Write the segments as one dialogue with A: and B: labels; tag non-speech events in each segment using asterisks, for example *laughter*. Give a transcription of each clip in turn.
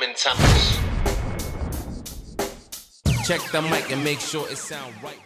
A: Comenzamos.
B: Check the mic and make sure it sound right.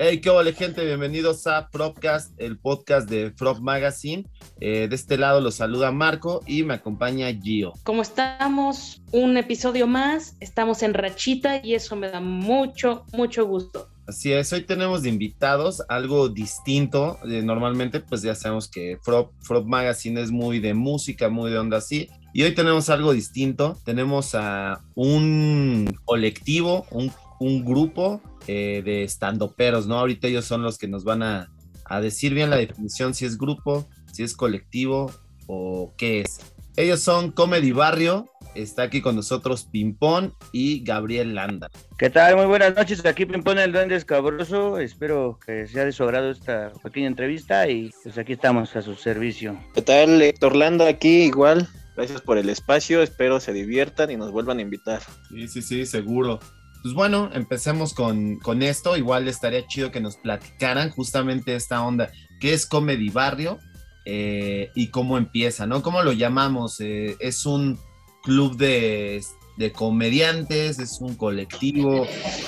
C: Hey, qué hola gente, bienvenidos a Propcast, el podcast de Prop Magazine. Eh, de este lado los saluda Marco y me acompaña Gio.
D: ¿Cómo estamos? Un episodio más, estamos en rachita y eso me da mucho, mucho gusto.
C: Así es, hoy tenemos de invitados algo distinto. Eh, normalmente, pues ya sabemos que Frog, Magazine es muy de música, muy de onda así. Y hoy tenemos algo distinto. Tenemos a un colectivo, un, un grupo eh, de estandoperos, ¿no? Ahorita ellos son los que nos van a, a decir bien la definición, si es grupo, si es colectivo o qué es. Ellos son Comedy Barrio, está aquí con nosotros Pimpón y Gabriel Landa.
E: ¿Qué tal? Muy buenas noches. Aquí Pimpón el Duende Escabroso. Espero que sea de su agrado esta pequeña entrevista y pues aquí estamos a su servicio.
F: ¿Qué tal? Héctor Landa aquí igual. Gracias por el espacio. Espero se diviertan y nos vuelvan a invitar.
C: Sí, sí, sí, seguro. Pues bueno, empecemos con, con esto. Igual estaría chido que nos platicaran justamente esta onda. ¿Qué es Comedy Barrio? Eh, y cómo empieza, ¿no? ¿Cómo lo llamamos? Eh, es un club de, de, comediantes, es un colectivo,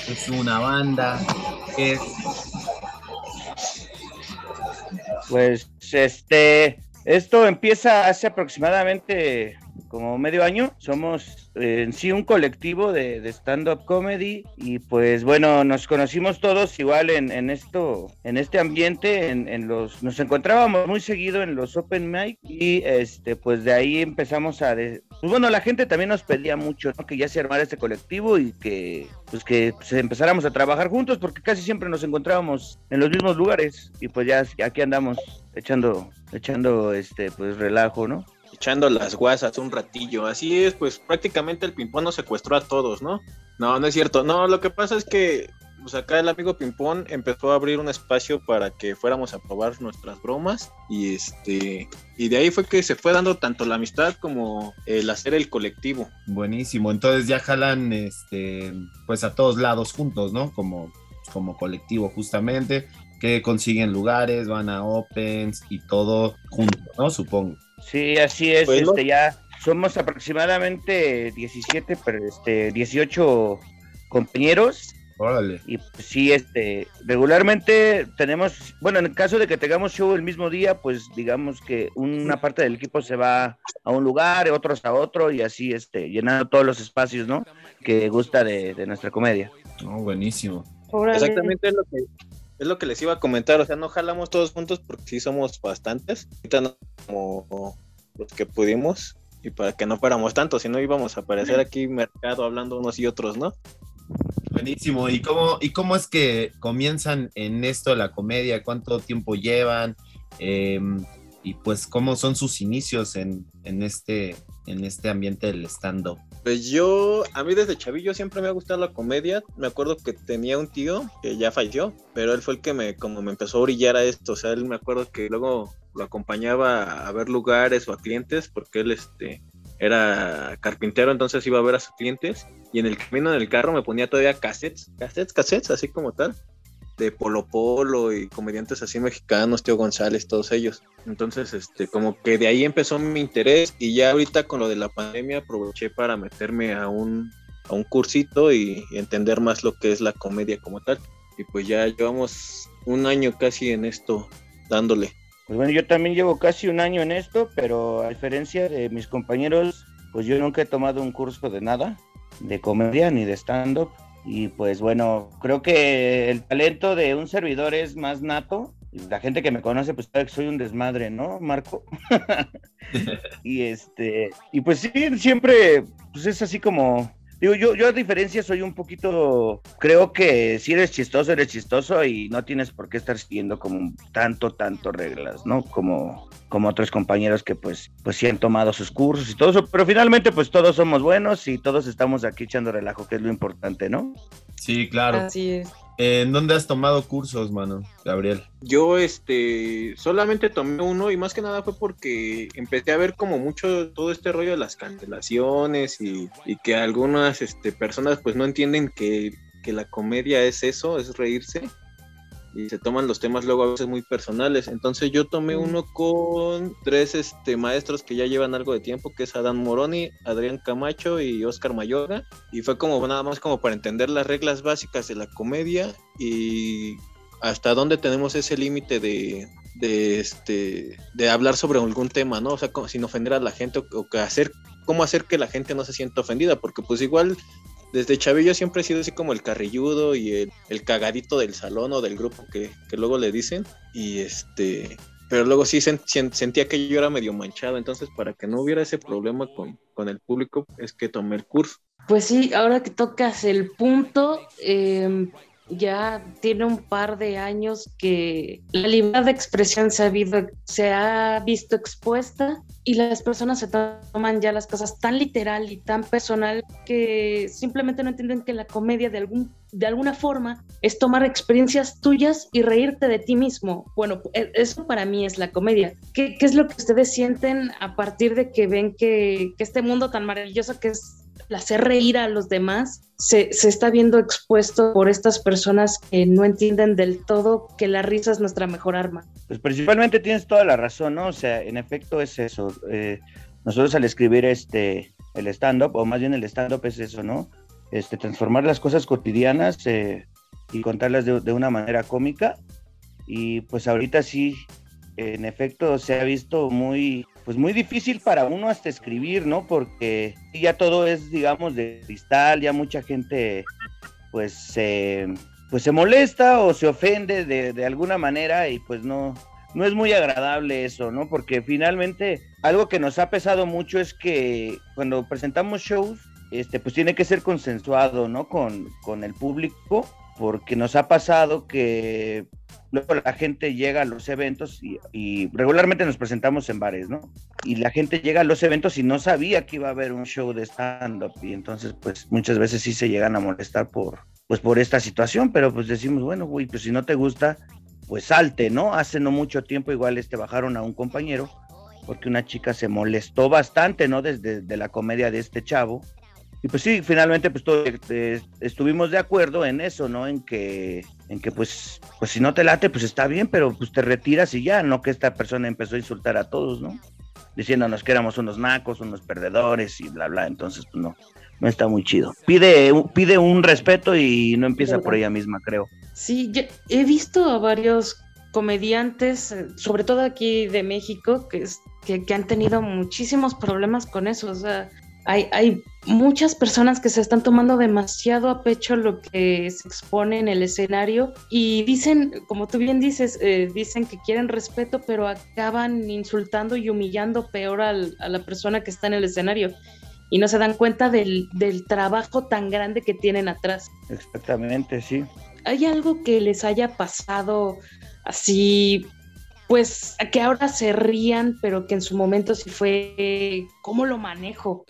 C: es una banda, es...
E: Pues este, esto empieza hace aproximadamente como medio año. Somos eh, en sí un colectivo de, stand-up comedy y pues bueno, nos conocimos todos igual en, esto, en este ambiente, en, los, nos encontrábamos muy seguido en los open mic y este, pues de ahí empezamos a, pues bueno, la gente también nos pedía mucho, ¿no? Que ya se armara este colectivo y que, pues que pues, empezáramos a trabajar juntos porque casi siempre nos encontrábamos en los mismos lugares y pues ya aquí andamos echando, echando este, pues relajo, ¿no?
F: Echando las guasas un ratillo. Así es, pues prácticamente el Pimpón nos secuestró a todos, ¿no? No, no es cierto. No, lo que pasa es que pues acá el amigo Pimpón empezó a abrir un espacio para que fuéramos a probar nuestras bromas y este y de ahí fue que se fue dando tanto la amistad como el hacer el colectivo.
C: Buenísimo, entonces ya jalan este pues a todos lados juntos, ¿no? Como como colectivo justamente que consiguen lugares, van a opens y todo junto, ¿no? Supongo.
E: Sí, así es, pues, este, ya somos aproximadamente 17, pero este, 18 compañeros.
C: Órale.
E: Y pues, sí, este, regularmente tenemos, bueno, en el caso de que tengamos show el mismo día, pues digamos que una parte del equipo se va a un lugar, otros a otro, y así, este, llenando todos los espacios, ¿no? Que gusta de, de nuestra comedia.
C: Oh, buenísimo.
F: Órale. Exactamente es lo que es lo que les iba a comentar, o sea, no jalamos todos juntos porque sí somos bastantes, ahorita no como los que pudimos y para que no fuéramos tantos, si no íbamos a aparecer aquí mercado hablando unos y otros, ¿no?
C: Buenísimo, ¿y cómo, y cómo es que comienzan en esto la comedia? ¿Cuánto tiempo llevan? Eh, y pues cómo son sus inicios en, en, este, en este ambiente del stand-up.
F: Pues yo, a mí desde chavillo siempre me ha gustado la comedia. Me acuerdo que tenía un tío que ya falleció, pero él fue el que me, como me empezó a brillar a esto. O sea, él me acuerdo que luego lo acompañaba a ver lugares o a clientes porque él este, era carpintero, entonces iba a ver a sus clientes y en el camino en el carro me ponía todavía cassettes, cassettes, cassettes, así como tal de Polo Polo y comediantes así mexicanos, Tío González, todos ellos. Entonces, este, como que de ahí empezó mi interés y ya ahorita con lo de la pandemia aproveché para meterme a un, a un cursito y, y entender más lo que es la comedia como tal. Y pues ya llevamos un año casi en esto dándole.
E: Pues bueno, yo también llevo casi un año en esto, pero a diferencia de mis compañeros, pues yo nunca he tomado un curso de nada, de comedia ni de stand-up y pues bueno, creo que el talento de un servidor es más nato. La gente que me conoce, pues sabe que soy un desmadre, ¿no, Marco? *laughs* y este, y pues sí, siempre, pues es así como, digo, yo, yo a diferencia soy un poquito, creo que si eres chistoso, eres chistoso y no tienes por qué estar siguiendo como tanto, tanto reglas, ¿no? Como, como otros compañeros que pues, pues sí han tomado sus cursos y todo eso, pero finalmente pues todos somos buenos y todos estamos aquí echando relajo, que es lo importante, ¿no?
C: Sí, claro.
D: Así es.
C: ¿En dónde has tomado cursos, mano, Gabriel?
F: Yo, este, solamente tomé uno y más que nada fue porque empecé a ver como mucho todo este rollo de las cancelaciones y, y que algunas, este, personas pues no entienden que, que la comedia es eso, es reírse. Y se toman los temas luego a veces muy personales. Entonces yo tomé uno con tres este, maestros que ya llevan algo de tiempo, que es Adán Moroni, Adrián Camacho y Oscar Mayoga. Y fue como nada más como para entender las reglas básicas de la comedia y hasta dónde tenemos ese límite de, de, este, de hablar sobre algún tema, ¿no? O sea, sin ofender a la gente o, que hacer, cómo hacer que la gente no se sienta ofendida, porque pues igual desde chavillo siempre he sido así como el carrilludo y el, cagadito del salón o del grupo que, que, luego le dicen. Y este, pero luego sí sentía que yo era medio manchado. Entonces, para que no hubiera ese problema con, con, el público, es que tomé el curso.
D: Pues sí, ahora que tocas el punto, eh, ya tiene un par de años que la libertad de expresión se ha, visto expuesta y las personas se toman ya las cosas tan literal y tan personal que simplemente no entienden que la comedia de, algún, de alguna forma es tomar experiencias tuyas y reírte de ti mismo. Bueno, e, eso para mí es la comedia. ¿Qué, qué es lo que ustedes sienten a partir de que ven que, que este mundo tan maravilloso que es hacer reír a los demás se, se, está viendo expuesto por estas personas que no entienden del todo que la risa es nuestra mejor arma.
E: Pues principalmente tienes toda la razón, ¿no? O sea, en efecto es eso. Eh, nosotros al escribir este el stand-up, o más bien el stand-up es eso, ¿no? Este, transformar las cosas cotidianas eh, y contarlas de, de, una manera cómica. Y pues ahorita sí, en efecto, se ha visto muy, pues muy difícil para uno hasta escribir, ¿no? Porque ya todo es, digamos, de cristal, ya mucha gente pues pues se molesta o se ofende de, de alguna manera y pues no, no es muy agradable eso, ¿no? Porque finalmente algo que nos ha pesado mucho es que cuando presentamos shows, este, pues tiene que ser consensuado, ¿no? Con, con el público, porque nos ha pasado que luego la gente llega a los eventos y, regularmente nos presentamos en bares, ¿no? Y la gente llega a los eventos y no sabía que iba a haber un show de stand-up y entonces pues muchas veces sí se llegan a molestar por, pues por esta situación, pero pues decimos, bueno, güey, pues si no te gusta, pues salte, ¿no? Hace no mucho tiempo igual este bajaron a un compañero porque una chica se molestó bastante, ¿no? Desde de la comedia de este chavo. Y pues sí, finalmente pues todo, eh, estuvimos de acuerdo en eso, ¿no? En que en que pues, pues si no te late, pues está bien, pero pues te retiras y ya, no que esta persona empezó a insultar a todos, ¿no? Diciéndonos que éramos unos nacos, unos perdedores y bla, bla, entonces pues no, no está muy chido. Pide, pide un respeto y no empieza por ella misma, creo.
D: Sí, he visto a varios comediantes, sobre todo aquí de México, que, que, que han tenido muchísimos problemas con eso, o sea, hay, muchas personas que se están tomando demasiado a pecho lo que se expone en el escenario y dicen, como tú bien dices, eh, dicen que quieren respeto, pero acaban insultando y humillando peor a la persona que está en el escenario y no se dan cuenta del, del trabajo tan grande que tienen atrás.
E: Exactamente, sí.
D: ¿Hay algo que les haya pasado así pues que ahora se rían, pero que en su momento sí fue cómo lo manejo,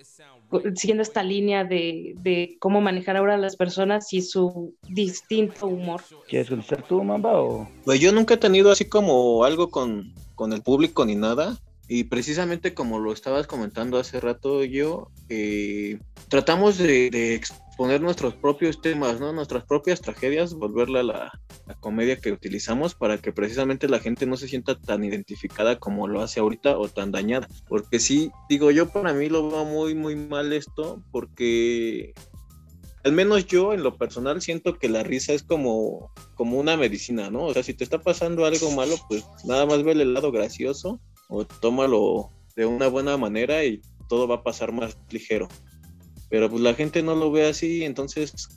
D: siguiendo esta línea de, cómo manejar ahora a las personas y su distinto humor.
E: ¿Quieres conocer tú, Mamba? O...
F: Pues yo nunca he tenido así como algo con, con el público ni nada. Y precisamente como lo estabas comentando hace rato yo, eh, tratamos de, de, exponer nuestros propios temas, ¿no? Nuestras propias tragedias, volverla a la, la, comedia que utilizamos para que precisamente la gente no se sienta tan identificada como lo hace ahorita o tan dañada. Porque sí, digo, yo para mí lo veo muy, muy mal esto porque al menos yo en lo personal siento que la risa es como, como una medicina, ¿no? O sea, si te está pasando algo malo, pues nada más ve el lado gracioso o tómalo de una buena manera y todo va a pasar más ligero. Pero pues la gente no lo ve así, entonces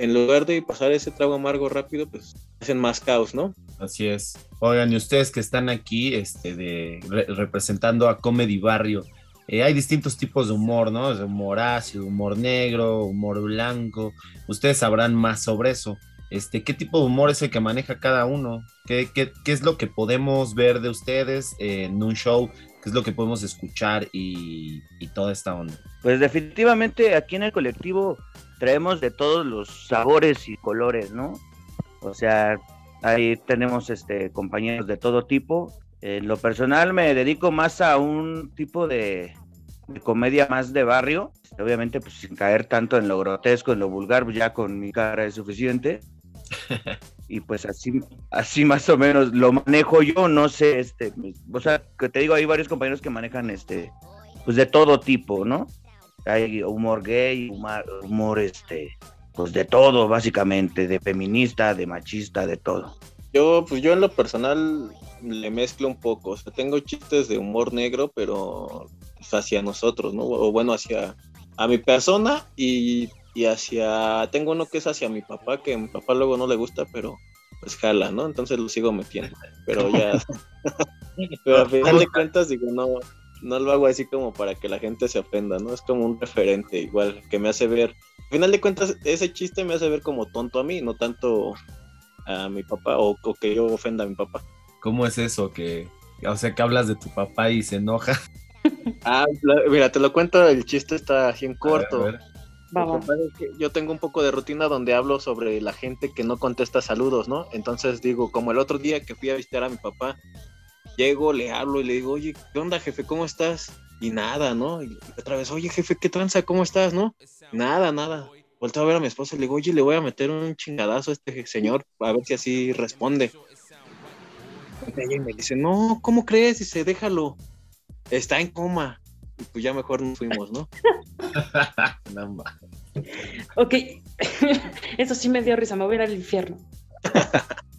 F: en lugar de pasar ese trago amargo rápido, pues hacen más caos, ¿no?
C: Así es. Oigan, y ustedes que están aquí este, de, re, representando a Comedy Barrio, eh, hay distintos tipos de humor, ¿no? Humor ácido, humor negro, humor blanco. Ustedes sabrán más sobre eso. Este, ¿Qué tipo de humor es el que maneja cada uno? ¿Qué, qué, qué es lo que podemos ver de ustedes en un show? ¿Qué es lo que podemos escuchar y, y, toda esta onda?
E: Pues definitivamente aquí en el colectivo traemos de todos los sabores y colores, ¿no? O sea, ahí tenemos este, compañeros de todo tipo. En lo personal me dedico más a un tipo de, de comedia más de barrio, obviamente pues sin caer tanto en lo grotesco, en lo vulgar, pues ya con mi cara es suficiente. *laughs* y pues así, así más o menos lo manejo yo, no sé, este, o sea, que te digo, hay varios compañeros que manejan este, pues de todo tipo, ¿no? Hay humor gay, humor, humor este, pues de todo, básicamente, de feminista, de machista, de todo.
F: Yo, pues yo en lo personal le mezclo un poco, o sea, tengo chistes de humor negro, pero pues, hacia nosotros, ¿no? O bueno, hacia a mi persona y y hacia, tengo uno que es hacia mi papá, que a mi papá luego no le gusta, pero pues jala, ¿no? Entonces lo sigo metiendo, pero ya, *laughs* *laughs* pero al final de cuentas digo, no, no lo hago así como para que la gente se ofenda, ¿no? Es como un referente igual, que me hace ver, al final de cuentas ese chiste me hace ver como tonto a mí, no tanto a mi papá o, o que yo ofenda a mi papá.
C: ¿Cómo es eso? Que, o sea, que hablas de tu papá y se enoja. *laughs*
F: Ah, mira, te lo cuento, el chiste está así en corto.
C: A ver, a ver.
D: Vamos.
F: Yo tengo un poco de rutina donde hablo sobre la gente que no contesta saludos, ¿no? Entonces digo, como el otro día que fui a visitar a mi papá, llego, le hablo y le digo, oye, ¿qué onda, jefe? ¿Cómo estás? Y nada, ¿no? Y otra vez, oye, jefe, ¿qué tranza? ¿Cómo estás? ¿No? Nada, nada. Vuelto a ver a mi esposa y le digo, oye, le voy a meter un chingadazo a este señor, a ver si así responde. Y me dice, no, ¿cómo crees? Dice, déjalo. Está en coma. Y pues ya mejor nos fuimos, ¿no? *laughs*
D: Ok, *laughs* eso sí me dio risa, me voy a ir al infierno. *laughs*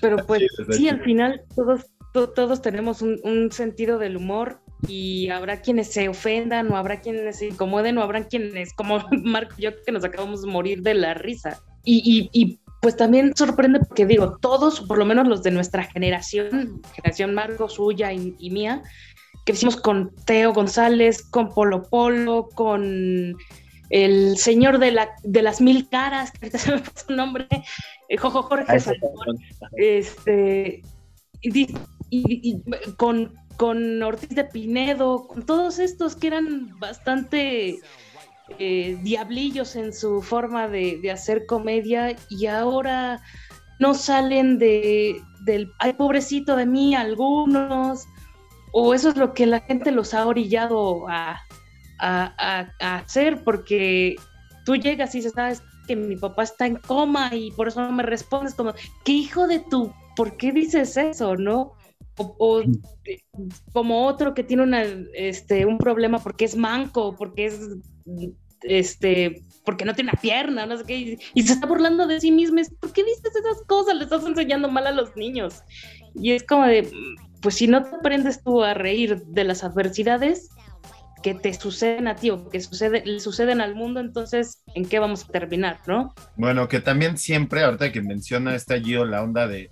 D: Pero pues sí, al final todos, to- todos tenemos un, un sentido del humor y habrá quienes se ofendan o habrá quienes se incomoden o habrá quienes, como *laughs* Marco y yo, que nos acabamos de morir de la risa. Y, y- y, pues también sorprende porque digo, todos, por lo menos los de nuestra generación, generación Marco, suya y, y mía, que hicimos con Teo González, con Polo Polo, con el señor de, la, de las mil caras, que ahorita se me pasó su nombre, Jorge
E: Ah,
D: Salomón, este, y, y- y con, con Ortiz de Pinedo, con todos estos que eran bastante eh, diablillos en su forma de, de hacer comedia y ahora no salen de del ay pobrecito de mí algunos o eso es lo que la gente los ha orillado a, a- a- a hacer porque tú llegas y dices sabes que mi papá está en coma y por eso no me respondes como qué hijo de tu ¿por qué dices eso no o, o, como otro que tiene una, este, un problema porque es manco, porque es, este, porque no tiene una pierna, no sé qué, y, y se está burlando de sí mismo. Es, ¿Por qué dices esas cosas? Le estás enseñando mal a los niños. Y es como de, pues si no te aprendes tú a reír de las adversidades que te suceden a ti que sucede, le suceden al mundo, entonces, ¿en qué vamos a terminar, no?
C: Bueno, que también siempre, ahorita que menciona esta Gio, la onda de,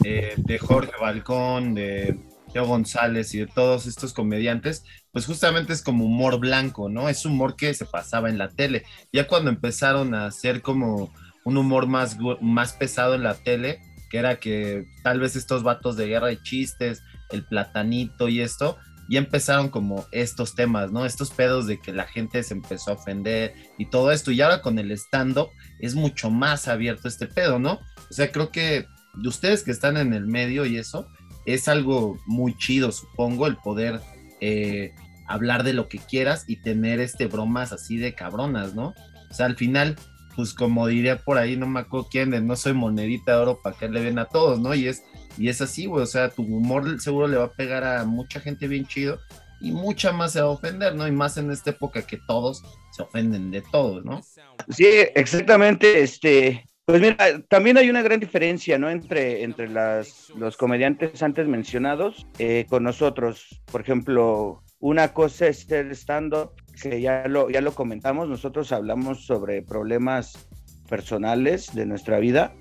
C: de Jorge Balcón, de Teo González y de todos estos comediantes, pues justamente es como humor blanco, ¿no? Es humor que se pasaba en la tele. Ya cuando empezaron a hacer como un humor más, más pesado en la tele, que era que tal vez estos vatos de guerra y chistes, el platanito y esto, ya empezaron como estos temas, ¿no? Estos pedos de que la gente se empezó a ofender y todo esto. Y ahora con el stand-up es mucho más abierto este pedo, ¿no? O sea, creo que de ustedes que están en el medio y eso, es algo muy chido, supongo, el poder eh, hablar de lo que quieras y tener este bromas así de cabronas, ¿no? O sea, al final, pues como diría por ahí, no me acuerdo quién, de no soy monedita de oro para que le ven a todos, ¿no? Y es, y es así, güey, o sea, tu humor seguro le va a pegar a mucha gente bien chido y mucha más se va a ofender, ¿no? Y más en esta época que todos se ofenden de todo, ¿no?
E: Sí, exactamente. Este, pues mira, también hay una gran diferencia, ¿no? Entre, entre las, los comediantes antes mencionados eh, con nosotros. Por ejemplo, una cosa es ser stand-up, que ya lo, ya lo comentamos, nosotros hablamos sobre problemas personales de nuestra vida.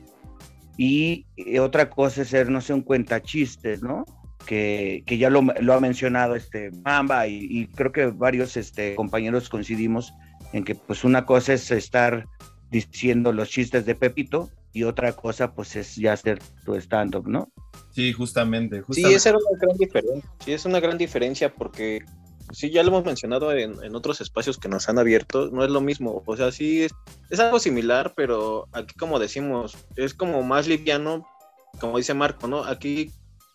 E: Y eh, otra cosa es ser, no sé, un cuentachistes, ¿no? Que, que ya lo, lo ha mencionado este Mamba y, y creo que varios este, compañeros coincidimos en que pues una cosa es estar diciendo los chistes de Pepito y otra cosa pues es ya hacer tu stand-up, ¿no?
C: Sí, justamente.
F: Sí,
C: justamente.
F: esa era una gran diferencia. Sí, es una gran diferencia porque sí, ya lo hemos mencionado en, otros espacios que nos han abierto, no es lo mismo. O sea, sí, es, es algo similar, pero aquí como decimos, es como más liviano, como dice Marco, ¿no? Aquí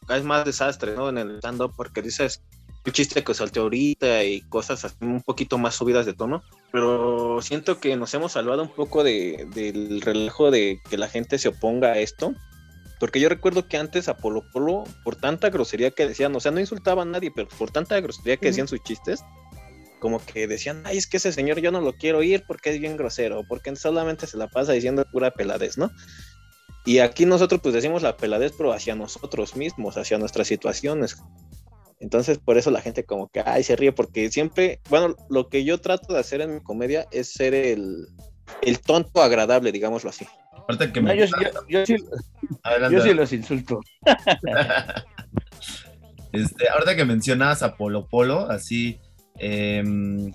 F: es más desastre, ¿no? En el stand-up porque dices, el chiste que salté ahorita y cosas así un poquito más subidas de tono, pero siento que nos hemos salvado un poco de, del relajo de que la gente se oponga a esto, porque yo recuerdo que antes a Polo Polo, por tanta grosería que decían, o sea, no insultaban a nadie, pero por tanta grosería que decían sus chistes, como que decían, ay, es que ese señor yo no lo quiero oír porque es bien grosero, porque solamente se la pasa diciendo pura peladez, ¿no? Y aquí nosotros pues decimos la peladez, pero hacia nosotros mismos, hacia nuestras situaciones. Entonces, por eso la gente como que, ay, se ríe, porque siempre, bueno, lo que yo trato de hacer en mi comedia es ser el, el tonto agradable, digámoslo así.
C: Ahorita que
E: No,
C: me...
E: yo, yo- yo sí,
C: Adelante.
E: yo sí los insulto. *laughs*
C: Este, ahorita que mencionabas a Polo Polo, así, em,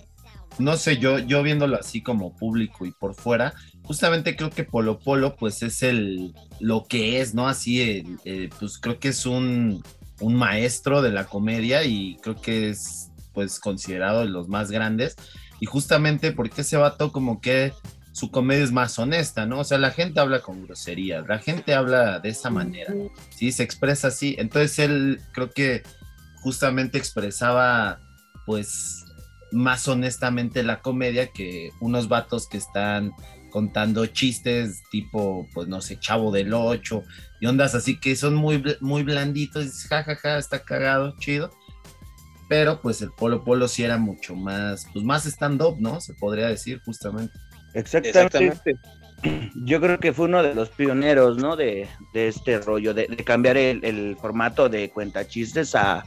C: no sé, yo, yo viéndolo así como público y por fuera, justamente creo que Polo Polo, pues es el, lo que es, ¿no? Así, pues creo que es un, un maestro de la comedia y creo que es, pues, considerado de los más grandes. Y justamente porque ese vato como que su comedia es más honesta, ¿no? O sea, la gente habla con groserías, la gente habla de esa manera. Sí, se expresa así. Entonces él creo que justamente expresaba pues más honestamente la comedia que unos vatos que están contando chistes tipo, pues no sé, Chavo del Ocho y ondas así que son muy, muy blanditos, y dices, ja, ja, ja, está cagado, chido. Pero pues el Polo Polo sí era mucho más, pues más stand-up, ¿no? Se podría decir justamente.
E: Exactamente. Yo creo que fue uno de los pioneros, ¿no? De, de este rollo, de, de cambiar el, el formato de cuenta chistes a.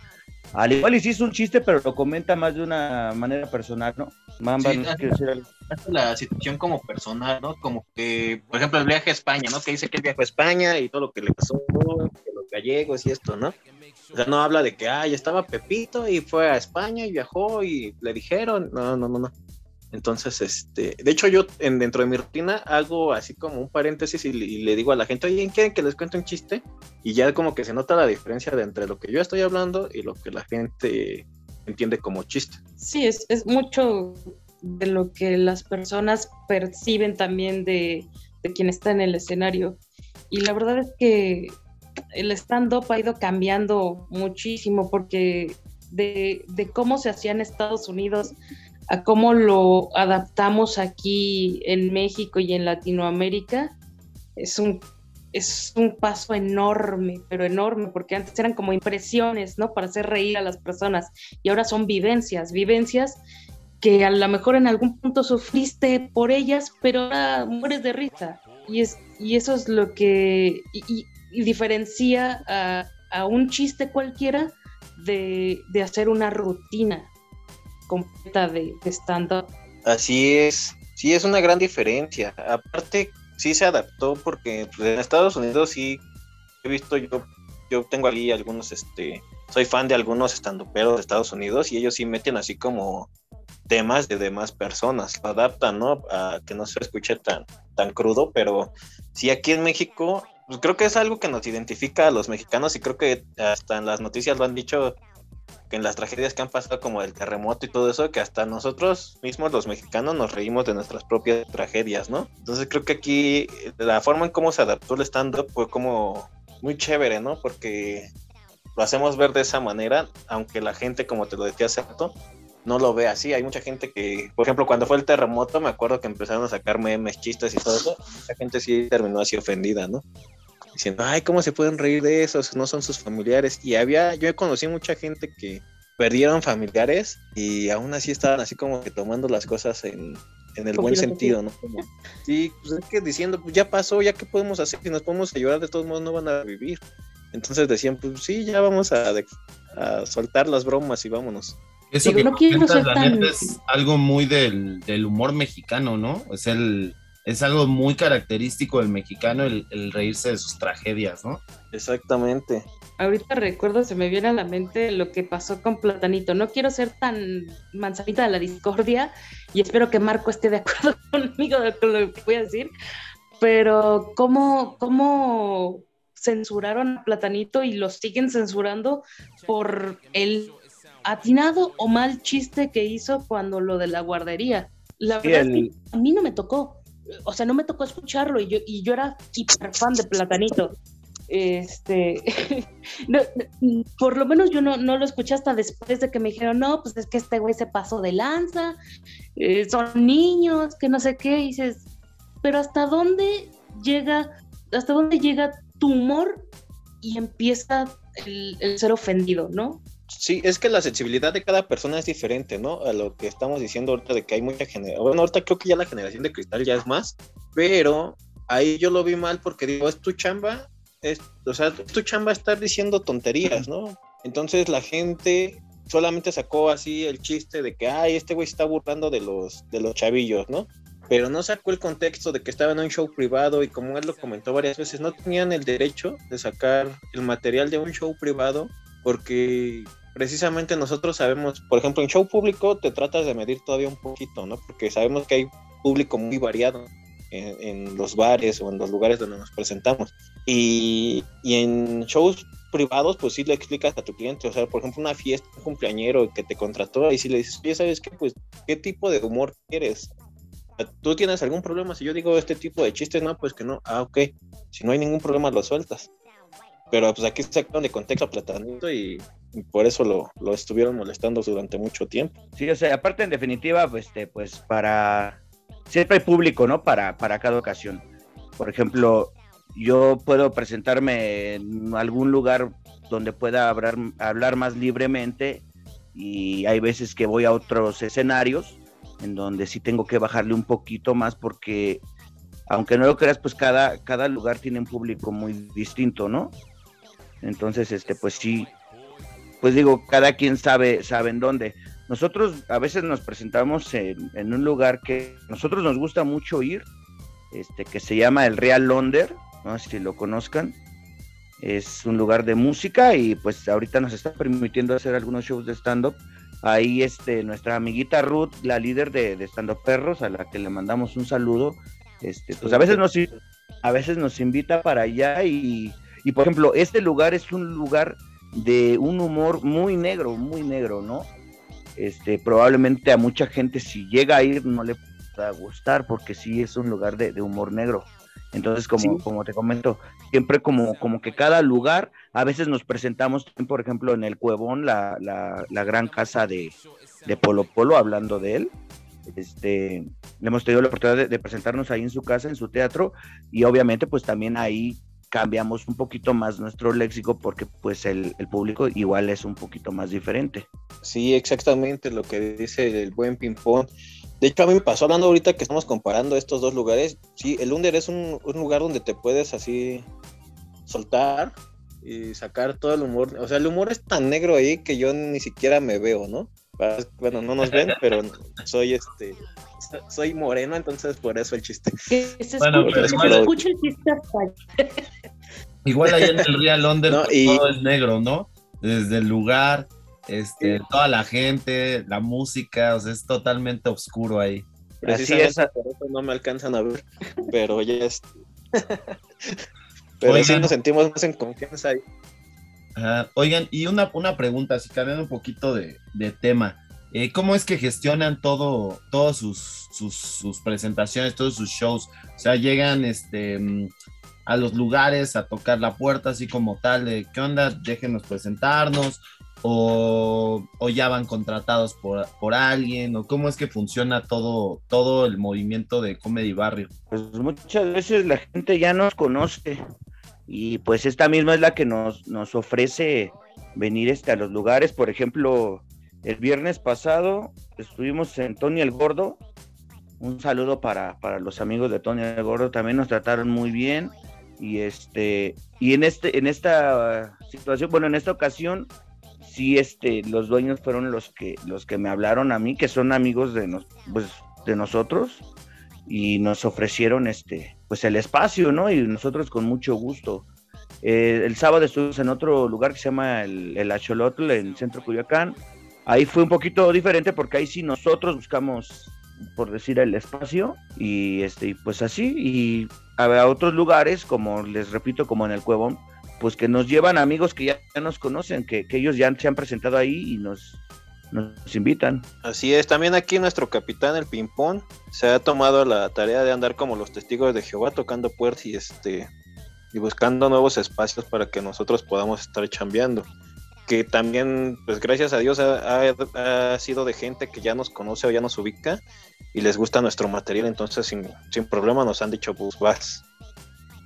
E: Al igual y sí es un chiste, pero lo comenta más de una manera personal, ¿no? Mamba,
F: Sí,
E: ¿no decir algo?
F: la situación como personal, ¿no? Como que, por ejemplo, el viaje a España, ¿no? Que dice que él viajó a España y todo lo que le pasó, que los gallegos y esto, ¿no? O sea, no habla de que, ay, estaba Pepito y fue a España y viajó y le dijeron, no, no, no, no. Entonces, este, de hecho yo en, dentro de mi rutina hago así como un paréntesis y, le- digo a la gente, oye, ¿quieren que les cuente un chiste? Y ya como que se nota la diferencia entre lo que yo estoy hablando y lo que la gente entiende como chiste.
D: Sí, es, es mucho de lo que las personas perciben también de, de quien está en el escenario. Y la verdad es que el stand-up ha ido cambiando muchísimo porque de, de cómo se hacía en Estados Unidos a cómo lo adaptamos aquí en México y en Latinoamérica, es un, es un paso enorme, pero enorme, porque antes eran como impresiones, ¿no? Para hacer reír a las personas y ahora son vivencias, vivencias que a lo mejor en algún punto sufriste por ellas, pero ahora mueres de risa. Y, es, y eso es lo que y, y- y diferencia a, a un chiste cualquiera de, de hacer una rutina completa de, de.
F: Así es, sí es una gran diferencia. Aparte, sí se adaptó porque pues, en Estados Unidos sí he visto yo, yo tengo ahí algunos, este, soy fan de algunos estandoperos de Estados Unidos y ellos sí meten así como temas de demás personas, lo adaptan, ¿no? A que no se escuche tan, tan crudo, pero sí aquí en México, pues creo que es algo que nos identifica a los mexicanos y creo que hasta en las noticias lo han dicho en las tragedias que han pasado como el terremoto y todo eso, que hasta nosotros mismos los mexicanos nos reímos de nuestras propias tragedias, ¿no? Entonces creo que aquí la forma en cómo se adaptó el stand-up fue como muy chévere, ¿no? Porque lo hacemos ver de esa manera, aunque la gente, como te lo decía hace no lo ve así. Hay mucha gente que, por ejemplo, cuando fue el terremoto, me acuerdo que empezaron a sacar memes, chistes y todo eso. Esa gente sí terminó así ofendida, ¿no? Diciendo, ay, ¿cómo se pueden reír de eso? No son sus familiares. Y había, yo conocí mucha gente que perdieron familiares y aún así estaban así como que tomando las cosas en, en el buen sentido, ¿no? Como, sí, pues es que diciendo, pues ya pasó, ya qué podemos hacer, si nos podemos ayudar, de todos modos no van a vivir. Entonces decían, pues sí, ya vamos a, a soltar las bromas y vámonos.
C: Eso
D: Digo,
C: que
D: no quiero
C: comentas,
D: ser
C: la
D: tan-
C: neta, es algo muy del, del humor mexicano, ¿no? Es el es algo muy característico del mexicano el, el reírse de sus tragedias, ¿no?
F: Exactamente.
D: Ahorita recuerdo, se me viene a la mente lo que pasó con Platanito. No quiero ser tan manzanita de la discordia y espero que Marco esté de acuerdo *laughs* conmigo con lo que voy a decir, pero ¿cómo, cómo censuraron a Platanito y lo siguen censurando por el atinado o mal chiste que hizo cuando lo de la guardería? La
E: Sí,
D: verdad es que a mí no me tocó. O sea, no me tocó escucharlo y yo, y yo era hiper fan de Platanito. este, *laughs* por lo menos yo no, no, lo escuché hasta después de que me dijeron, no, pues es que este güey se pasó de lanza, eh, son niños, que no sé qué, dices, pero hasta dónde llega, hasta dónde llega tu humor y empieza el, el ser ofendido, ¿no?
F: Sí, es que la sensibilidad de cada persona es diferente, ¿no? A lo que estamos diciendo ahorita de que hay mucha generación. Bueno, ahorita creo que ya la generación de cristal ya es más, pero ahí yo lo vi mal porque digo, es tu chamba, es, o sea, tu chamba estar diciendo tonterías, ¿no? Entonces la gente solamente sacó así el chiste de que, ay, este güey está burlando de los, de los chavillos, ¿no? Pero no sacó el contexto de que estaba en un show privado y como él lo comentó varias veces, no tenían el derecho de sacar el material de un show privado porque precisamente nosotros sabemos, por ejemplo, en show público te tratas de medir todavía un poquito, ¿no? Porque sabemos que hay público muy variado en, los bares o en los lugares donde nos presentamos. Y, y, en shows privados, pues sí le explicas a tu cliente, o sea, por ejemplo, una fiesta, un cumpleañero que te contrató y si le dices, oye, ¿sabes qué? Pues, ¿qué tipo de humor quieres? ¿Tú tienes algún problema? Si yo digo este tipo de chistes, no, pues que no. Ah, ok. Si no hay ningún problema, lo sueltas. Pero pues aquí sacaron de contexto aplatamiento y, y por eso lo, lo, estuvieron molestando durante mucho tiempo.
E: Sí, o sea, aparte en definitiva, pues, este, pues para siempre hay público, ¿no? Para, para cada ocasión. Por ejemplo, yo puedo presentarme en algún lugar donde pueda hablar, hablar más libremente y hay veces que voy a otros escenarios en donde sí tengo que bajarle un poquito más porque aunque no lo creas, pues cada, cada lugar tiene un público muy distinto, ¿no? Entonces, este, pues sí, pues digo, cada quien sabe, sabe en dónde. Nosotros a veces nos presentamos en, un lugar que nosotros nos gusta mucho ir, este, que se llama el Real Londer, no sé si lo conozcan. Es un lugar de música y pues ahorita nos está permitiendo hacer algunos shows de stand-up. Ahí este, nuestra amiguita Ruth, la líder de, de stand-up perros, a la que le mandamos un saludo, este, pues a veces nos, a veces nos invita para allá y, y por ejemplo, este lugar es un lugar de un humor muy negro, muy negro, ¿no? este, probablemente a mucha gente si llega a ir no le va a gustar porque sí es un lugar de, humor negro. Entonces, como, como te comento, siempre como, como que cada lugar, a veces nos presentamos, por ejemplo, en el Cuevón, la, la, gran casa de, de, Polo Polo, hablando de él. Este, hemos tenido la oportunidad de, de, presentarnos ahí en su casa, en su teatro, y obviamente pues también ahí cambiamos un poquito más nuestro léxico porque pues el, el, público igual es un poquito más diferente.
F: Sí, exactamente lo que dice el buen ping-pong. De hecho, a mí me pasó hablando ahorita que estamos comparando estos dos lugares. Sí, el Under es un, un lugar donde te puedes así soltar y sacar todo el humor. O sea, el humor es tan negro ahí que yo ni siquiera me veo, ¿no? Bueno, no nos ven, pero soy este soy moreno, entonces por eso el chiste.
D: bueno, pero escucha el chiste
C: Igual allá en el Real Londres *laughs* pues, todo es negro, ¿no? Desde el lugar, este, toda la gente, la música, o sea, es totalmente oscuro ahí.
F: Precisamente por eso no me alcanzan a ver, pero ya es... *laughs* pero sí nos sentimos más en confianza ahí.
C: Oigan, y una, una pregunta, si cambiando un poquito de, tema. Eh, ¿Cómo es que gestionan todo, todas sus, sus, sus, presentaciones, todos sus shows? O sea, llegan este, mm, a los lugares a tocar la puerta, así como tal, de qué onda, déjenos presentarnos, o, o ya van contratados por, por, alguien, o cómo es que funciona todo, todo el movimiento de Comedy Barrio.
E: Pues muchas veces la gente ya nos conoce y pues esta misma es la que nos, nos ofrece venir este, a los lugares, por ejemplo, el viernes pasado estuvimos en Tony el Gordo. Un saludo para, para los amigos de Tony el Gordo. También nos trataron muy bien. Y este, y en este, en esta situación, bueno, en esta ocasión, sí, este, los dueños fueron los que, los que me hablaron a mí, que son amigos de nos, pues, de nosotros, y nos ofrecieron este, pues el espacio, ¿no? Y nosotros con mucho gusto. Eh, el sábado estuvimos en otro lugar que se llama el, el Acholotl, en Centro Cuyacán. Ahí fue un poquito diferente porque ahí sí nosotros buscamos, por decir, el espacio y este, pues así. Y a, otros lugares, como les repito, como en el Cuevón, pues que nos llevan amigos que ya, nos conocen, que, ellos ya se han presentado ahí y nos, nos invitan.
F: Así es, también aquí nuestro capitán, el Pimpón, se ha tomado la tarea de andar como los testigos de Jehová tocando puertas y este y buscando nuevos espacios para que nosotros podamos estar chambeando. Que también, pues gracias a Dios, ha, ha- ha sido de gente que ya nos conoce o ya nos ubica y les gusta nuestro material, entonces sin, sin problema nos han dicho, pues vas.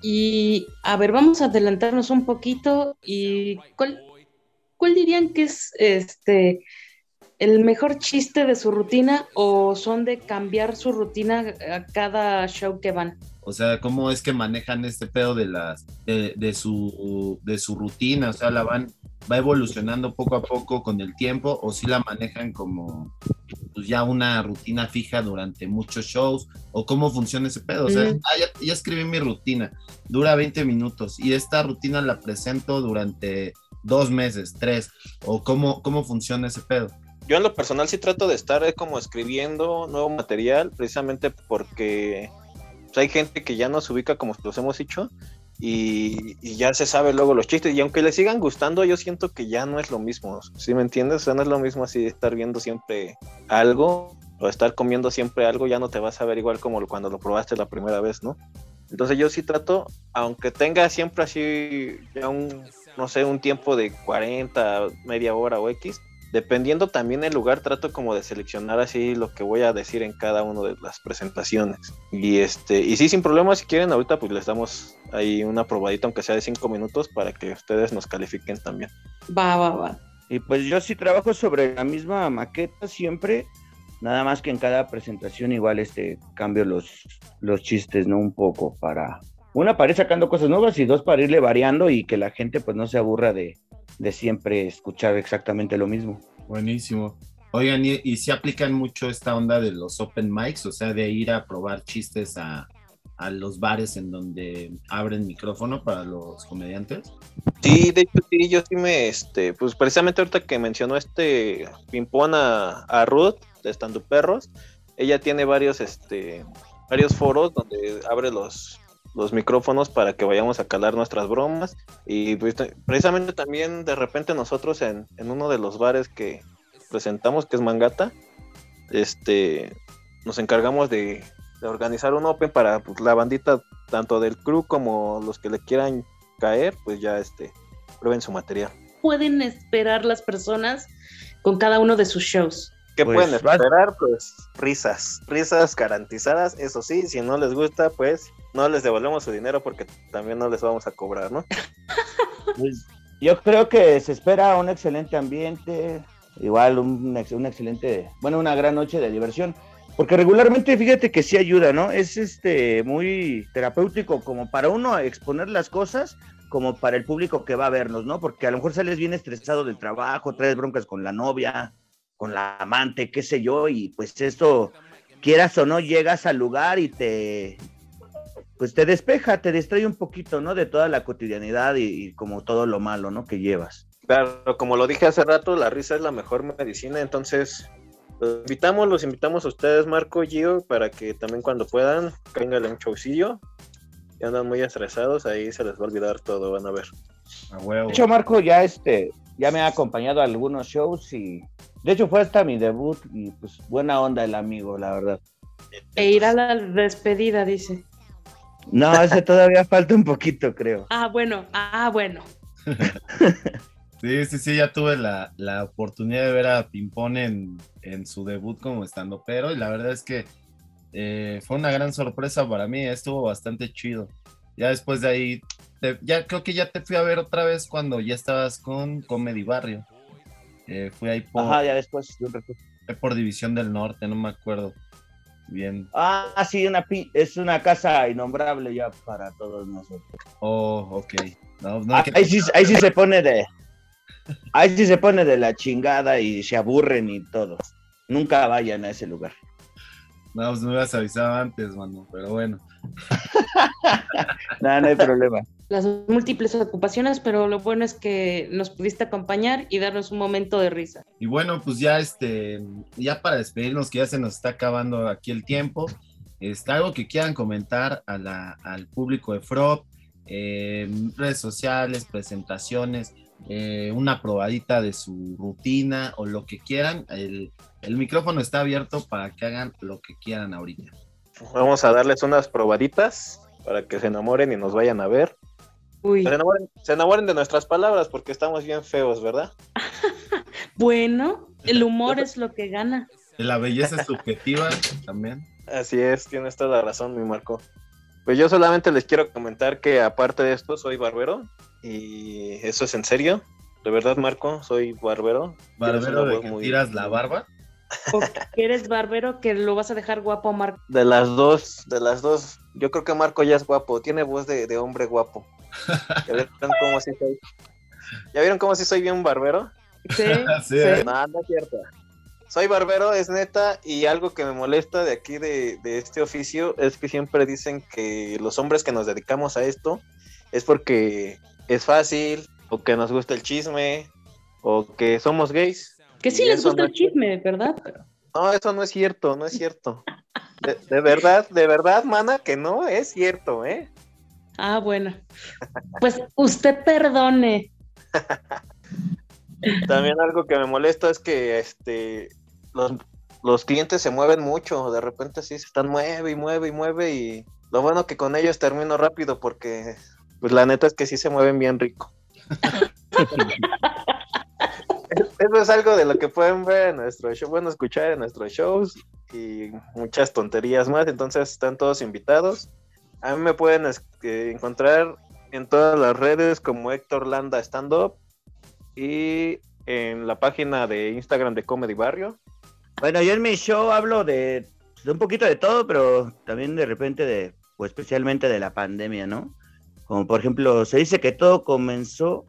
D: Y a ver, vamos a adelantarnos un poquito y ¿cuál, cuál dirían que es este el mejor chiste de su rutina o son de cambiar su rutina a cada show que van?
C: O sea, ¿cómo es que manejan este pedo de las de, de su de su rutina? O sea, la van va evolucionando poco a poco con el tiempo o si la manejan como pues ya una rutina fija durante muchos shows o cómo funciona ese pedo. O sea,
D: Mm.
C: ah, ya, ya escribí mi rutina, dura 20 minutos y esta rutina la presento durante dos meses, tres o cómo cómo funciona ese pedo.
F: Yo en lo personal sí trato de estar eh, como escribiendo nuevo material, precisamente porque pues, hay gente que ya nos ubica como los hemos dicho y, ya se sabe luego los chistes y aunque le sigan gustando yo siento que ya no es lo mismo, ¿sí me entiendes? O no es lo mismo así estar viendo siempre algo o estar comiendo siempre algo, ya no te vas a ver igual como cuando lo probaste la primera vez, ¿no? Entonces yo sí trato, aunque tenga siempre así ya un, no sé, un tiempo de 40, media hora o X, dependiendo también el lugar, trato como de seleccionar así lo que voy a decir en cada una de las presentaciones. Y este, y sí, sin problema, si quieren, ahorita pues les damos ahí una probadita, aunque sea de cinco minutos, para que ustedes nos califiquen también.
D: Va, va, va.
E: Y pues yo sí trabajo sobre la misma maqueta siempre, nada más que en cada presentación igual este cambio los, los chistes, ¿no? Un poco para, una para ir sacando cosas nuevas y dos para irle variando y que la gente pues no se aburra de, de siempre escuchar exactamente lo mismo.
C: Buenísimo. Oigan, y, y si aplican mucho esta onda de los open mics, o sea, de ir a probar chistes a, a los bares en donde abren micrófono para los comediantes.
F: Sí, de hecho, sí, yo sí me, este, pues precisamente ahorita que mencionó este Pimpón a, a Ruth de Estando Perros, ella tiene varios, este, varios foros donde abre los, los micrófonos para que vayamos a calar nuestras bromas y pues, te- precisamente también de repente nosotros en, en uno de los bares que presentamos, que es Mangata, este, nos encargamos de, de organizar un open para pues, la bandita, tanto del crew como los que le quieran caer, pues ya este, prueben su material.
D: Pueden esperar las personas con cada uno de sus shows.
F: ¿Qué
E: Pues,
F: pueden esperar? Pues risas, risas garantizadas, eso sí, si no les gusta, pues no les devolvemos su dinero porque también no les vamos a cobrar, ¿no? *laughs*
E: Pues, yo creo que se espera un excelente ambiente, igual un, un excelente, bueno, una gran noche de diversión, porque regularmente fíjate que sí ayuda, ¿no? Es este muy terapéutico como para uno exponer las cosas, como para el público que va a vernos, ¿no? Porque a lo mejor sales bien estresado del trabajo, traes broncas con la novia, con la amante, qué sé yo, y pues esto, quieras o no, llegas al lugar y te, pues te despeja, te distrae un poquito, ¿no? De toda la cotidianidad y, y como todo lo malo, ¿no? Que llevas.
F: Claro, como lo dije hace rato, la risa es la mejor medicina, entonces los invitamos, los invitamos a ustedes, Marco, Gio, para que también cuando puedan, caigan un showcillo. Si andan muy estresados, ahí se les va a olvidar todo, van a ver.
C: A huevo.
E: De hecho, Marco ya este, ya me ha acompañado a algunos shows y de hecho fue hasta mi debut y pues buena onda el amigo, la verdad.
D: E ir a la despedida, dice.
E: No, ese todavía falta un poquito, creo.
D: Ah, bueno, ah, bueno. *laughs*
C: Sí, sí, sí, ya tuve la, la oportunidad de ver a Pimpón en, en su debut como estando pero y la verdad es que eh, fue una gran sorpresa para mí, estuvo bastante chido. Ya después de ahí, te- ya creo que ya te fui a ver otra vez cuando ya estabas con Comedy Barrio. Eh, fui ahí por,
E: Ajá, ya después de un rato.
C: por División del Norte, no me acuerdo bien.
E: Ah, sí, una pi- es una casa innombrable ya para todos nosotros.
C: Oh, ok. No, no,
E: Ah,
C: que-
E: ahí, sí, ahí sí se pone de. *laughs* Ahí sí se pone de la chingada y se aburren y todo. Nunca vayan a ese lugar.
C: no, pues me hubieras avisado antes, mano, pero bueno. *laughs*
E: No, no hay problema.
D: Las múltiples ocupaciones, pero lo bueno es que nos pudiste acompañar y darnos un momento de risa.
C: Y bueno, pues ya este, ya para despedirnos, que ya se nos está acabando aquí el tiempo, este, algo que quieran comentar a la- al público de FROP, eh, redes sociales, presentaciones, eh, una probadita de su rutina o lo que quieran, el, el micrófono está abierto para que hagan lo que quieran ahorita.
F: Vamos a darles unas probaditas para que se enamoren y nos vayan a ver.
D: Uy,
F: Se enamoren, se enamoren de nuestras palabras porque estamos bien feos, ¿verdad? *laughs*
D: bueno, el humor es lo que gana.
C: La belleza es subjetiva también.
F: Así es, tienes toda la razón, mi Marco. Pues yo solamente les quiero comentar que aparte de esto soy barbero y eso es en serio. De verdad, Marco, soy barbero.
C: Barbero de que
F: muy-
C: tiras la barba.
D: O que eres barbero que lo vas a dejar guapo a Marco.
F: De las dos, de las dos. Yo creo que Marco ya es guapo, tiene voz de, de hombre guapo. ¿Ya vieron cómo sí soy? ¿Ya vieron cómo sí soy bien barbero?
D: Sí, *laughs*
C: Sí, ¿eh?
F: No, no es cierto. Soy barbero, es neta, y algo que me molesta de aquí de, de este oficio es que siempre dicen que los hombres que nos dedicamos a esto es porque es fácil, o que nos gusta el chisme, o que somos gays.
D: Que sí les gusta
F: no
D: el
F: es cierto.
D: chisme, ¿verdad?
F: No, eso no es cierto, no es cierto. De, de verdad, de verdad, mana, que no es cierto, ¿eh?
D: Ah, bueno. Pues usted perdone.
F: También algo que me molesta es que este los, los clientes se mueven mucho, de repente sí se están mueve y mueve y mueve y lo bueno que con ellos termino rápido porque pues la neta es que sí se mueven bien rico. *laughs* Eso es algo de lo que pueden ver en nuestro show, bueno, escuchar en nuestros shows y muchas tonterías más, entonces están todos invitados. A mí me pueden es- eh, encontrar en todas las redes como Héctor Landa Stand Up y en la página de Instagram de Comedy Barrio.
E: Bueno, yo en mi show hablo de, un poquito de todo, pero también de repente de, o especialmente de la pandemia, ¿no? Como por ejemplo, se dice que todo comenzó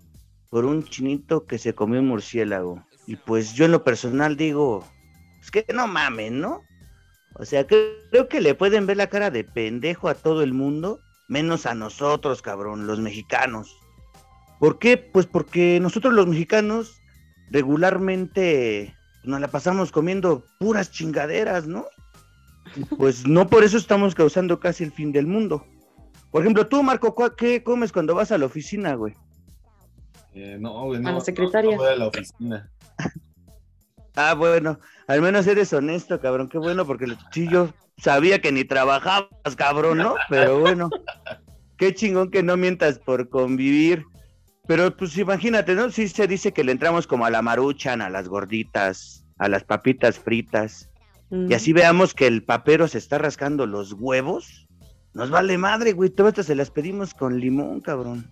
E: por un chinito que se comió un murciélago. Y pues yo en lo personal digo, es que no mamen, ¿no? O sea, que- creo que le pueden ver la cara de pendejo a todo el mundo, menos a nosotros, cabrón, los mexicanos. ¿Por qué? Pues porque nosotros los mexicanos regularmente nos la pasamos comiendo puras chingaderas, ¿no? Pues no por eso estamos causando casi el fin del mundo. Por ejemplo, tú, Marco, ¿cuá- ¿qué comes cuando vas a la oficina, güey?
C: Eh, no, güey,
D: A
C: no.
D: la secretaria.
C: no voy a la oficina.
E: Ah, bueno, al menos eres honesto, cabrón, qué bueno, porque sí, yo sabía que ni trabajabas, cabrón, ¿no? Pero bueno, qué chingón que no mientas por convivir. Pero pues imagínate, ¿no? Sí se dice que le entramos como a la maruchan, a las gorditas, a las papitas fritas.
D: Mm.
E: y así veamos que el papero se está rascando los huevos, nos vale madre, güey. Todas se las pedimos con limón, cabrón.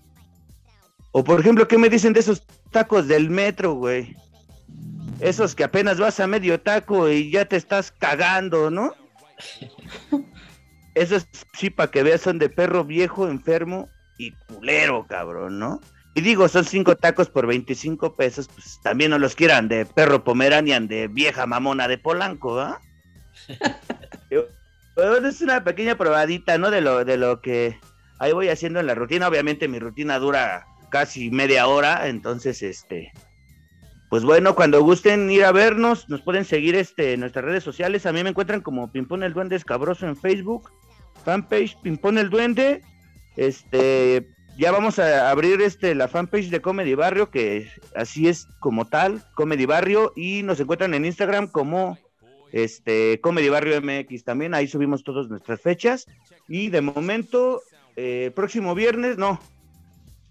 E: O por ejemplo, ¿qué me dicen de esos tacos del metro, güey? Esos que apenas vas a medio taco y ya te estás cagando, ¿no? *laughs* Esos sí, para que veas, son de perro viejo, enfermo y culero, cabrón, ¿no? Y digo, son cinco tacos por 25 pesos, pues también no los quieran de perro pomeranian, de vieja mamona de Polanco, ¿ah? *laughs* Bueno, es una pequeña probadita, ¿no? De lo, de lo que ahí voy haciendo en la rutina. Obviamente mi rutina dura casi media hora, entonces, este, pues bueno, cuando gusten ir a vernos, nos pueden seguir este, en nuestras redes sociales. A mí me encuentran como Pimpón el Duende Escabroso en Facebook, fanpage Pimpón el Duende. Este, ya vamos a abrir este la fanpage de Comedy Barrio, que así es como tal, Comedy Barrio, y nos encuentran en Instagram como este Comedy Barrio MX también, ahí subimos todas nuestras fechas. Y de momento, eh, próximo viernes, no.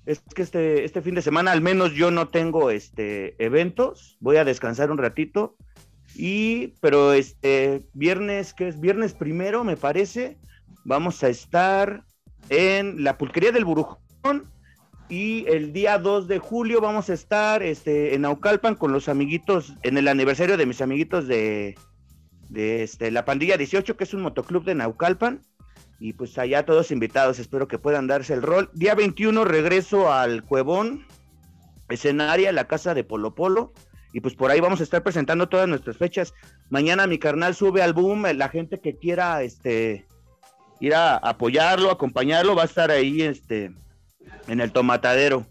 E: Es que este, este fin de semana al menos yo no tengo este eventos, voy a descansar un ratito. Y, pero este viernes, que es viernes primero, me parece, vamos a estar en la pulquería del Burujón. Y el día 2 de julio vamos a estar este, en Naucalpan con los amiguitos, en el aniversario de mis amiguitos de, de este, la Pandilla 18, que es un motoclub de Naucalpan. Y pues allá todos invitados, espero que puedan darse el rol. Día 21 regreso al Cuevón, escenaria, la casa de Polo Polo. Y pues por ahí vamos a estar presentando todas nuestras fechas. Mañana mi carnal sube al boom, la gente que quiera este, ir a apoyarlo, acompañarlo, va a estar ahí este, en el tomatadero.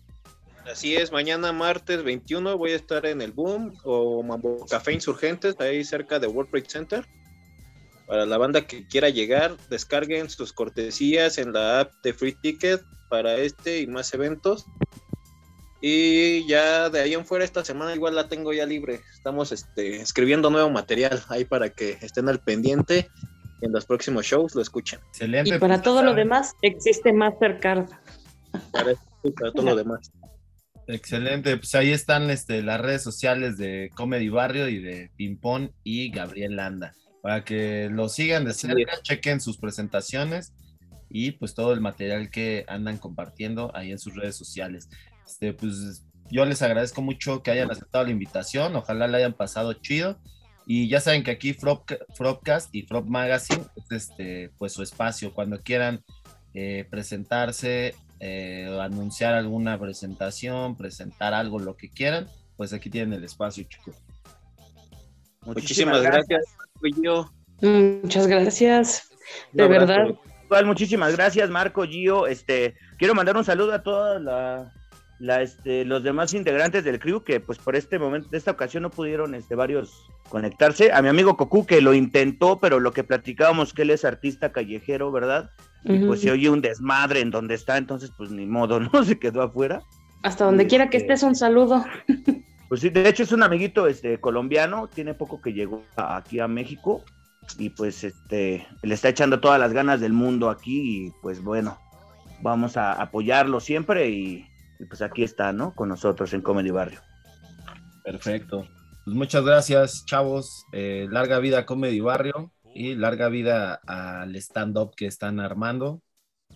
F: Así es, mañana martes 21 voy a estar en el Boom o Mambo Café Insurgentes, ahí cerca de World Trade Center. Para la banda que quiera llegar, descarguen sus cortesías en la app de Free Ticket para este y más eventos. Y ya de ahí en fuera esta semana igual la tengo ya libre. Estamos este, escribiendo nuevo material ahí para que estén al pendiente. En los próximos shows lo escuchen.
C: Excelente.
D: Y para
C: pues,
D: todo lo demás existe Mastercard.
F: Para, para todo lo demás.
C: Excelente, pues ahí están este, las redes sociales de Comedy Barrio y de Pimpón y Gabriel Landa, para que lo sigan de cerca, chequen sus presentaciones y pues todo el material que andan compartiendo ahí en sus redes sociales. Este, pues yo les agradezco mucho que hayan aceptado la invitación, ojalá la hayan pasado chido. Y ya saben que aquí Fropcast y Frop Magazine es este, pues su espacio. Cuando quieran eh, presentarse, eh, anunciar alguna presentación, presentar algo, lo que quieran, pues aquí tienen el espacio, chicos.
F: Muchísimas, gracias.
D: Muchas gracias. De verdad.
E: muchísimas gracias, Marco, Gio. Este, quiero mandar un saludo a todos este, los demás integrantes del crew que, pues, por este momento, de esta ocasión no pudieron, este, varios conectarse. A mi amigo Cocu que lo intentó, pero lo que platicábamos que él es artista callejero, ¿verdad? Y pues se oye un desmadre en donde está, entonces pues ni modo, *laughs* ¿no? Se quedó afuera.
D: Hasta donde quiera que este, estés, un saludo.
E: Pues sí, de hecho es un amiguito este, colombiano, tiene poco que llegó aquí a México y pues este le está echando todas las ganas del mundo aquí y pues bueno, vamos a apoyarlo siempre y, pues aquí está, ¿no? Con nosotros en Comedy Barrio.
C: Perfecto. Pues muchas gracias, chavos. Eh, larga vida Comedy Barrio y larga vida al stand-up que están armando.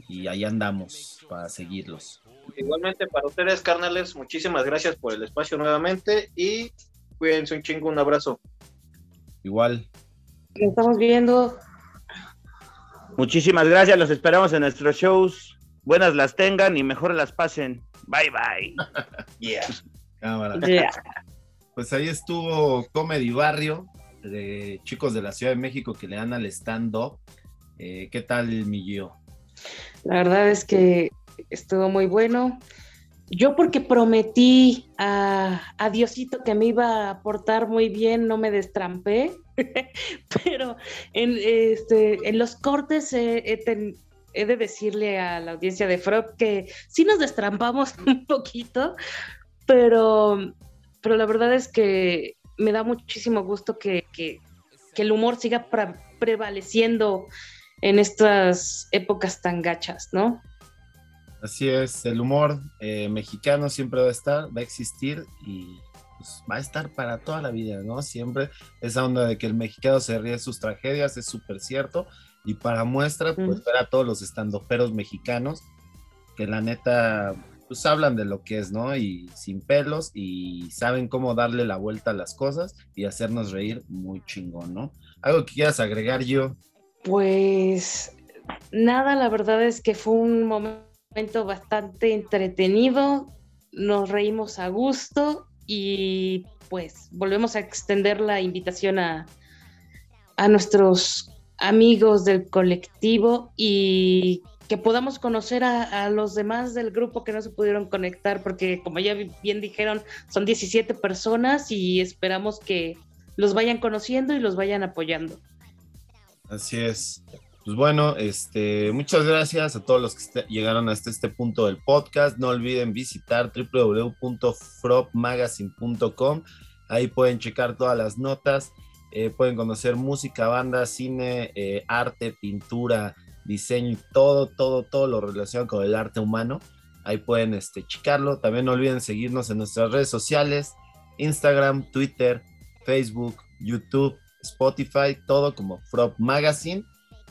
C: Y ahí andamos para seguirlos.
F: Igualmente para ustedes, carnales, muchísimas gracias por el espacio nuevamente y cuídense un chingo, un abrazo.
C: Igual.
D: Nos estamos viendo.
E: Muchísimas gracias, los esperamos en nuestros shows. Buenas las tengan y mejor las pasen. Bye bye. *laughs*
F: yeah.
C: Cámara. *laughs* Pues ahí estuvo Comedy Barrio, de chicos de la Ciudad de México que le dan al stand-up. Eh, ¿Qué tal, mi
D: La verdad es que estuvo muy bueno. Yo porque prometí a, Diosito que me iba a aportar muy bien, no me destrampé, *laughs* pero en, este, en los cortes he, de decirle a la audiencia de Frog que sí nos destrampamos *laughs* un poquito, pero, pero la verdad es que me da muchísimo gusto que, el humor siga prevaleciendo en estas épocas tan gachas, ¿no?
C: Así es, el humor eh, mexicano siempre va a estar, va a existir y pues, va a estar para toda la vida, ¿no? Siempre esa onda de que el mexicano se ríe de sus tragedias es súper cierto y para muestra, pues ver a todos los estandoperos mexicanos que la neta pues hablan de lo que es, ¿no? Y sin pelos y saben cómo darle la vuelta a las cosas y hacernos reír muy chingón, ¿no? ¿Algo que quieras agregar yo?
D: Pues nada, la verdad es que fue un momento bastante entretenido, nos reímos a gusto y pues volvemos a extender la invitación a, a nuestros amigos del colectivo y que podamos conocer a, los demás del grupo que no se pudieron conectar, porque como ya bien dijeron, son 17 personas y esperamos que los vayan conociendo y los vayan apoyando.
C: Así es. Pues bueno, este, muchas gracias a todos los que este, llegaron hasta este punto del podcast. No olviden visitar www.fropmagazine.com. Ahí pueden checar todas las notas, eh, pueden conocer música, banda, cine, eh, arte, pintura, diseño todo, todo, todo lo relacionado con el arte humano. Ahí pueden este, checarlo. También no olviden seguirnos en nuestras redes sociales, Instagram, Twitter, Facebook, YouTube, Spotify, todo como Frog Magazine.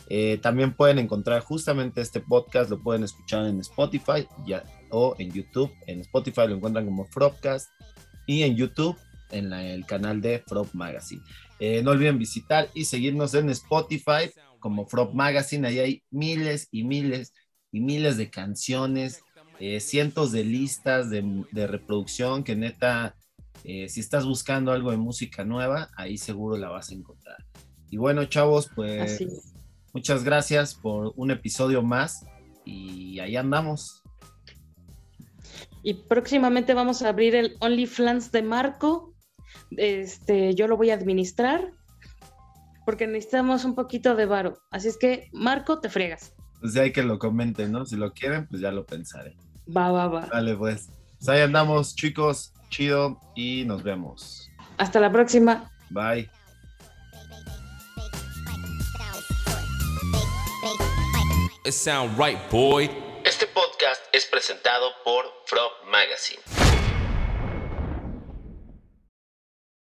C: Eh, también pueden encontrar justamente este podcast, lo pueden escuchar en Spotify ya, o en YouTube. En Spotify lo encuentran como Frogcast y en YouTube en el canal de Frog Magazine. Eh, no olviden visitar y seguirnos en Spotify como Frog Magazine, ahí hay miles y miles y miles de canciones, eh, cientos de listas de, reproducción que neta, eh, si estás buscando algo de música nueva, ahí seguro la vas a encontrar. Y bueno, chavos, pues muchas gracias por un episodio más y ahí andamos.
D: Y próximamente vamos a abrir el OnlyFans de Marco. Este, yo lo voy a administrar porque necesitamos un poquito de varo. Así es que, Marco, te fregas.
C: Pues ya hay que lo comenten, ¿no? Si lo quieren, pues ya lo pensaré.
D: Va, va, va.
C: Vale, pues. Pues ahí andamos, chicos. Chido y nos vemos.
D: Hasta la próxima.
C: Bye.
B: It sound right, boy.
C: Este podcast es presentado por Frog Magazine.